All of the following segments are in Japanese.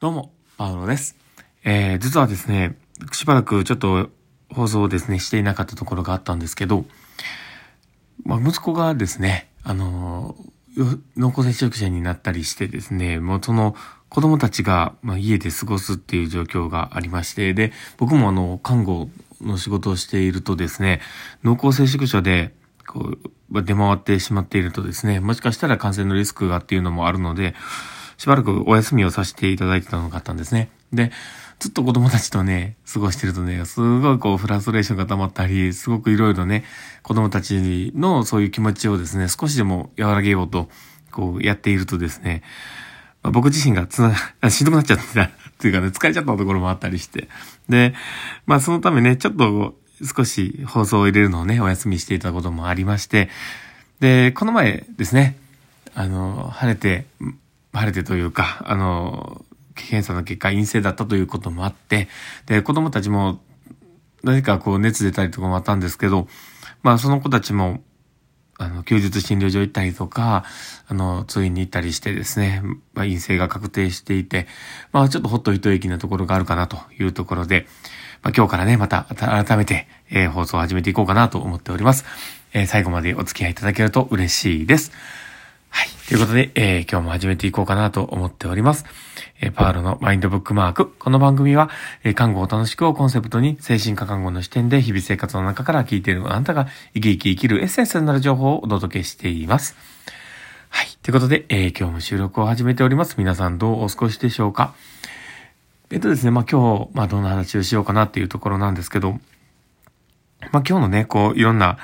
どうも、パウロです。えー、実はですね、しばらくちょっと放送をですね、していなかったところがあったんですけど、まあ、息子がですね、あの、濃厚接触者になったりしてですね、もうその子供たちが、まあ、家で過ごすっていう状況がありまして、で、僕もあの、看護の仕事をしているとですね、濃厚接触者で、こう、出回ってしまっているとですね、もしかしたら感染のリスクがっていうのもあるので、しばらくお休みをさせていただいてたのがあったんですね。で、ずっと子供たちとね、過ごしてるとね、すごいこうフラストレーションが溜まったり、すごくいろいろね、子供たちのそういう気持ちをですね、少しでも和らげようと、こうやっているとですね、まあ僕自身がつな、あしんどくなっちゃってた、っていうかね、疲れちゃったところもあったりして。で、まあそのためね、ちょっと少し放送を入れるのをね、お休みしていたこともありまして、で、この前ですね、あの、晴れて、晴れてというか、あの、検査の結果陰性だったということもあって、で、子供たちも何かこう熱出たりとかもあったんですけど、まあその子たちも、あの、休日診療所行ったりとか、あの、通院に行ったりしてですね、まあ陰性が確定していて、まあちょっとほっと一息なところがあるかなというところで、まあ今日からね、また改めて、えー放送を始めていこうかなと思っております。えー最後までお付き合いいただけると嬉しいです。はい。ということで、えー今日も始めていこうかなと思っております。えーパールのマインドブックマーク。この番組は、えー看護を楽しくをコンセプトに、精神科看護の視点で日々生活の中から聞いているあなたが生き生き生きるエッセンスになる情報をお届けしています。はい。ということで、えー今日も収録を始めております。皆さんどうお過ごしでしょうか？えっとですね、まあ今日、まあどんな話をしようかなっていうところなんですけど、まあ今日のね、こういろんな、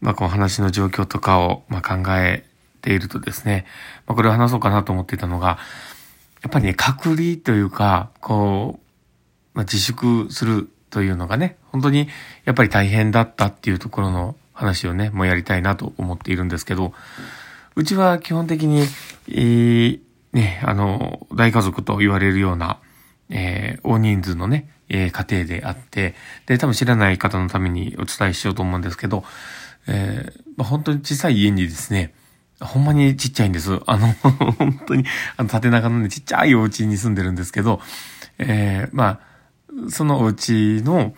まあこう話の状況とかを、まあ考えているとですね、まあこれを話そうかなと思っていたのが、やっぱりね、隔離というか、こう、まあ自粛するというのがね、本当にやっぱり大変だったっていうところの話をね、もうやりたいなと思っているんですけど、うちは基本的に、えーね、あの、大家族と言われるような、えー大人数のね、えー家庭であって、で、多分知らない方のためにお伝えしようと思うんですけど、えーまあ、本当に小さい家にですね、ほんまにちっちゃいんです。あの、本当に、あの、縦長のね、ちっちゃいお家に住んでるんですけど、えーまあ、そのお家の、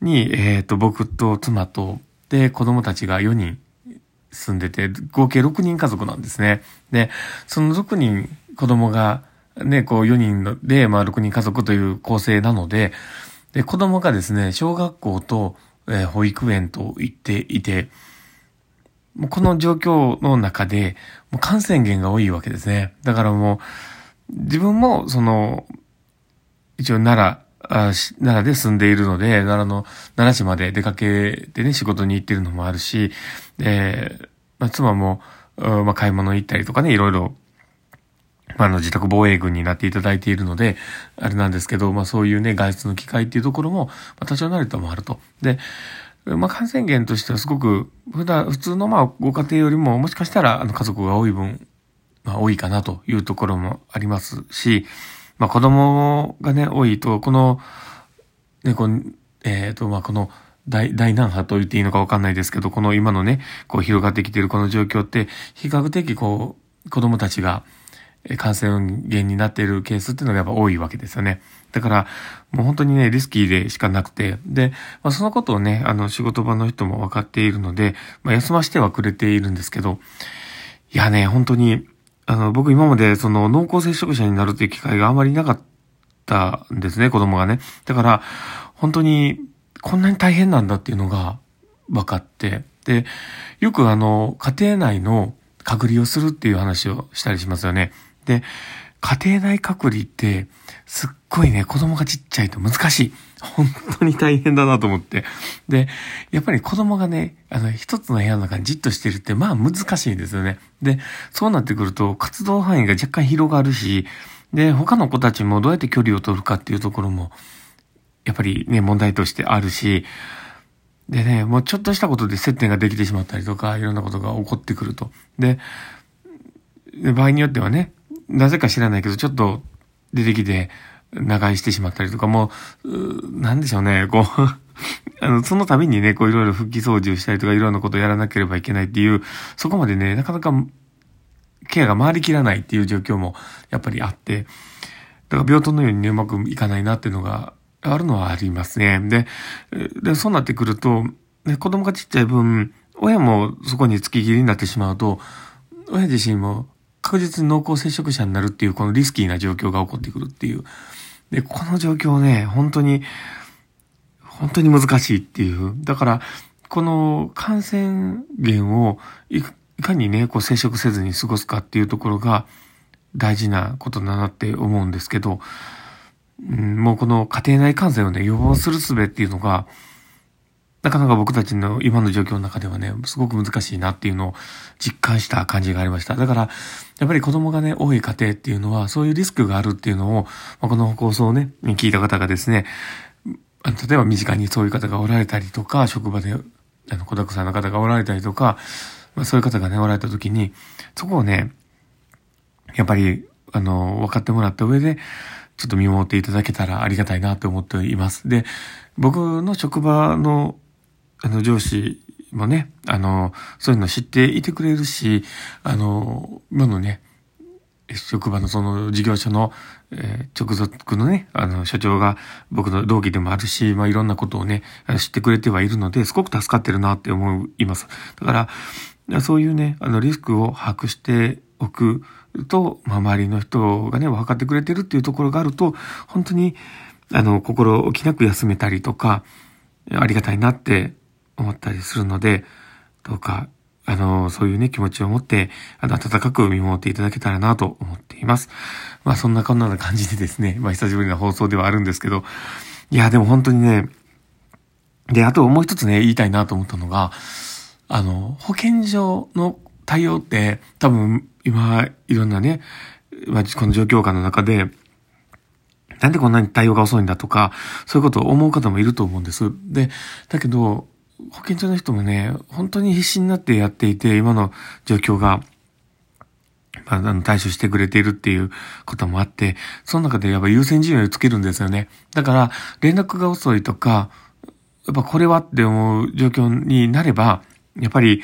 に、えっ、と、僕と妻と、で、子供たちが4人住んでて、合計6人家族なんですね。で、その6人子供が、ね、こう4人で、まあ6人家族という構成なので、で、子供がですね、小学校と、えー保育園と行っていて、もうこの状況の中で、もう感染源が多いわけですね。だからもう、自分も、その、一応奈良、奈良で住んでいるので、奈良の、奈良市まで出かけてね、仕事に行ってるのもあるし、で、まあ、妻も、まあ、買い物行ったりとかね、いろいろ、ま、あの、自宅防衛軍になっていただいているので、あれなんですけど、まあ、そういうね、外出の機会っていうところも、まあ、多少なりともあると。で、まあ、感染源としてはすごく、普段、普通のまあ、ご家庭よりも、もしかしたら、あの、家族が多い分、まあ、多いかなというところもありますし、まあ、子供がね、多いと、この、ね、この、えっ、と、まあ、この、大、大難波と言っていいのかわかんないですけど、この今のね、こう広がってきているこの状況って、比較的こう、子供たちが、感染源になっているケースっていうのがやっぱ多いわけですよね。だから、もう本当にね、リスキーでしかなくて、で、まあ、そのことをね、あの、仕事場の人も分かっているので、まあ、休ましてはくれているんですけど、いやね、本当に、あの、僕今までその濃厚接触者になるという機会があまりなかったんですね、子供がね。だから、本当に、こんなに大変なんだっていうのが分かって、で、よくあの、家庭内の隔離をするっていう話をしたりしますよね。で、家庭内隔離って、すっごいね、子供がちっちゃいと難しい。本当に大変だなと思って。で、やっぱり子供がね、あの、一つの部屋の中にじっとしてるって、まあ難しいんですよね。で、そうなってくると、活動範囲が若干広がるし、で、他の子たちもどうやって距離を取るかっていうところも、やっぱりね、問題としてあるし、でね、もうちょっとしたことで接点ができてしまったりとか、いろんなことが起こってくると。で、で場合によってはね、なぜか知らないけど、ちょっと出てきて長居してしまったりとか、もう、なんでしょうね、こう、あの、その度にね、こういろいろ拭き掃除をしたりとか、いろんなことをやらなければいけないっていう、そこまでね、なかなかケアが回りきらないっていう状況もやっぱりあって、だから病棟のようにね、うまくいかないなっていうのがあるのはありますね。で、でそうなってくると、ね、子供がちっちゃい分、親もそこに付き切りになってしまうと、親自身も確実に濃厚接触者になるっていう、このリスキーな状況が起こってくるっていう。で、この状況ね、本当に、本当に難しいっていう。だから、この感染源をいかにね、こう接触せずに過ごすかっていうところが大事なことだなって思うんですけど、うん、もうこの家庭内感染をね、予防する術っていうのが、なかなか僕たちの今の状況の中ではね、すごく難しいなっていうのを実感した感じがありました。だから、やっぱり子供がね、多い家庭っていうのは、そういうリスクがあるっていうのを、まあ、この放送をね、聞いた方がですね、例えば身近にそういう方がおられたりとか、職場で、あの、子だくさんの方がおられたりとか、まあ、そういう方がね、おられた時に、そこをね、やっぱり、あの、分かってもらった上で、ちょっと見守っていただけたらありがたいなと思っています。で、僕の職場のあの、上司もね、あの、そういうの知っていてくれるし、あの、今のね、職場のその事業所の、えー、直属のね、あの、所長が僕の同期でもあるし、まあ、いろんなことをね、知ってくれてはいるので、すごく助かってるなって思います。だから、そういうね、あの、リスクを把握しておくと、まあ、周りの人がね、分かってくれてるっていうところがあると、本当に、あの、心置きなく休めたりとか、ありがたいなって思ったりするので、どうか、あの、そういうね、気持ちを持って、あの、温かく見守っていただけたらなと思っています。まあ、そんなこんな感じでですね、まあ、久しぶりな放送ではあるんですけど、いや、でも本当にね、で、あともう一つね、言いたいなと思ったのが、あの、保健所の対応って、多分、今、いろんなね、まあ、この状況下の中で、なんでこんなに対応が遅いんだとか、そういうことを思う方もいると思うんです。で、だけど、保健所の人もね、本当に必死になってやっていて、今の状況が、まあ、あの、対処してくれているっていうこともあって、その中でやっぱ優先順位をつけるんですよね。だから、連絡が遅いとか、やっぱこれはって思う状況になれば、やっぱり、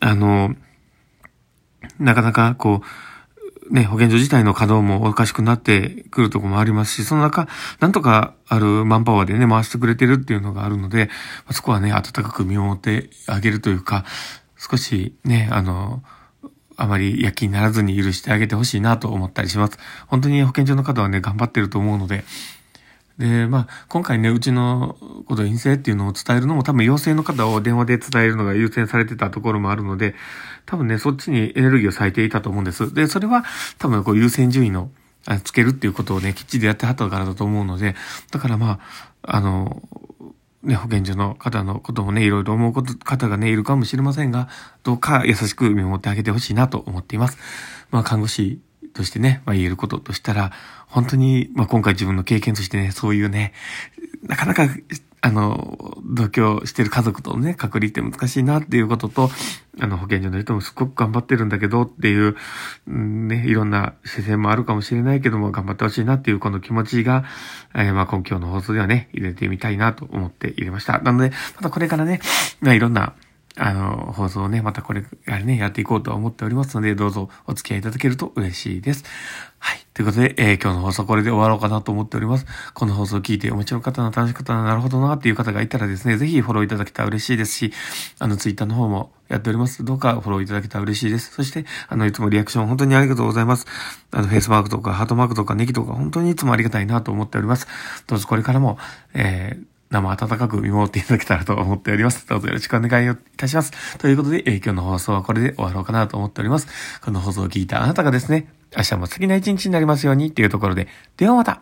あの、なかなかこう、ね、保健所自体の稼働もおかしくなってくるとこもありますし、その中、なんとかあるマンパワーでね、回してくれてるっていうのがあるので、そこはね、温かく見守ってあげるというか、少しね、あの、あまり躍起にならずに許してあげてほしいなと思ったりします。本当に保健所の方はね、頑張ってると思うので、で、まあ、今回ね、うちのこと陰性っていうのを伝えるのも多分陽性の方を電話で伝えるのが優先されてたところもあるので、多分ね、そっちにエネルギーを割いていたと思うんです。で、それは多分こう優先順位のつけるっていうことをね、きっちりやってはったからだと思うので、だからまあ、あの、ね、保健所の方のこともね、いろいろ思うこと方がね、いるかもしれませんが、どうか優しく見守ってあげてほしいなと思っています。まあ、看護師としてね、まあ、言えることとしたら、本当に、まあ、今回自分の経験としてね、そういうね、なかなか、あの、同居してる家族とね、隔離って難しいなっていうことと、あの、保健所の人もすっごく頑張ってるんだけどっていう、ね、いろんな視線もあるかもしれないけども、頑張ってほしいなっていうこの気持ちが、えー、まあ、今日の放送ではね、入れてみたいなと思って入れました。なので、またこれからね、まあ、いろんな、あの、放送をね、またこれからね、やっていこうと思っておりますので、どうぞお付き合いいただけると嬉しいです。はい。ということで、えー、今日の放送これで終わろうかなと思っております。この放送を聞いて面白かったな、楽しかったな、なるほどなっていう方がいたらですね、ぜひフォローいただけたら嬉しいですし、あの、ツイッターの方もやっております。どうかフォローいただけたら嬉しいです。そして、あの、いつもリアクション本当にありがとうございます。あの、フェイスマークとか、ハートマークとか、ネギとか、本当にいつもありがたいなと思っております。どうぞこれからも、えー、生温かく見守っていただけたらと思っております。どうぞよろしくお願いいたします。ということで、えー、今日の放送はこれで終わろうかなと思っております。この放送を聞いたあなたがですね、明日も素敵な一日になりますようにっていうところで、ではまた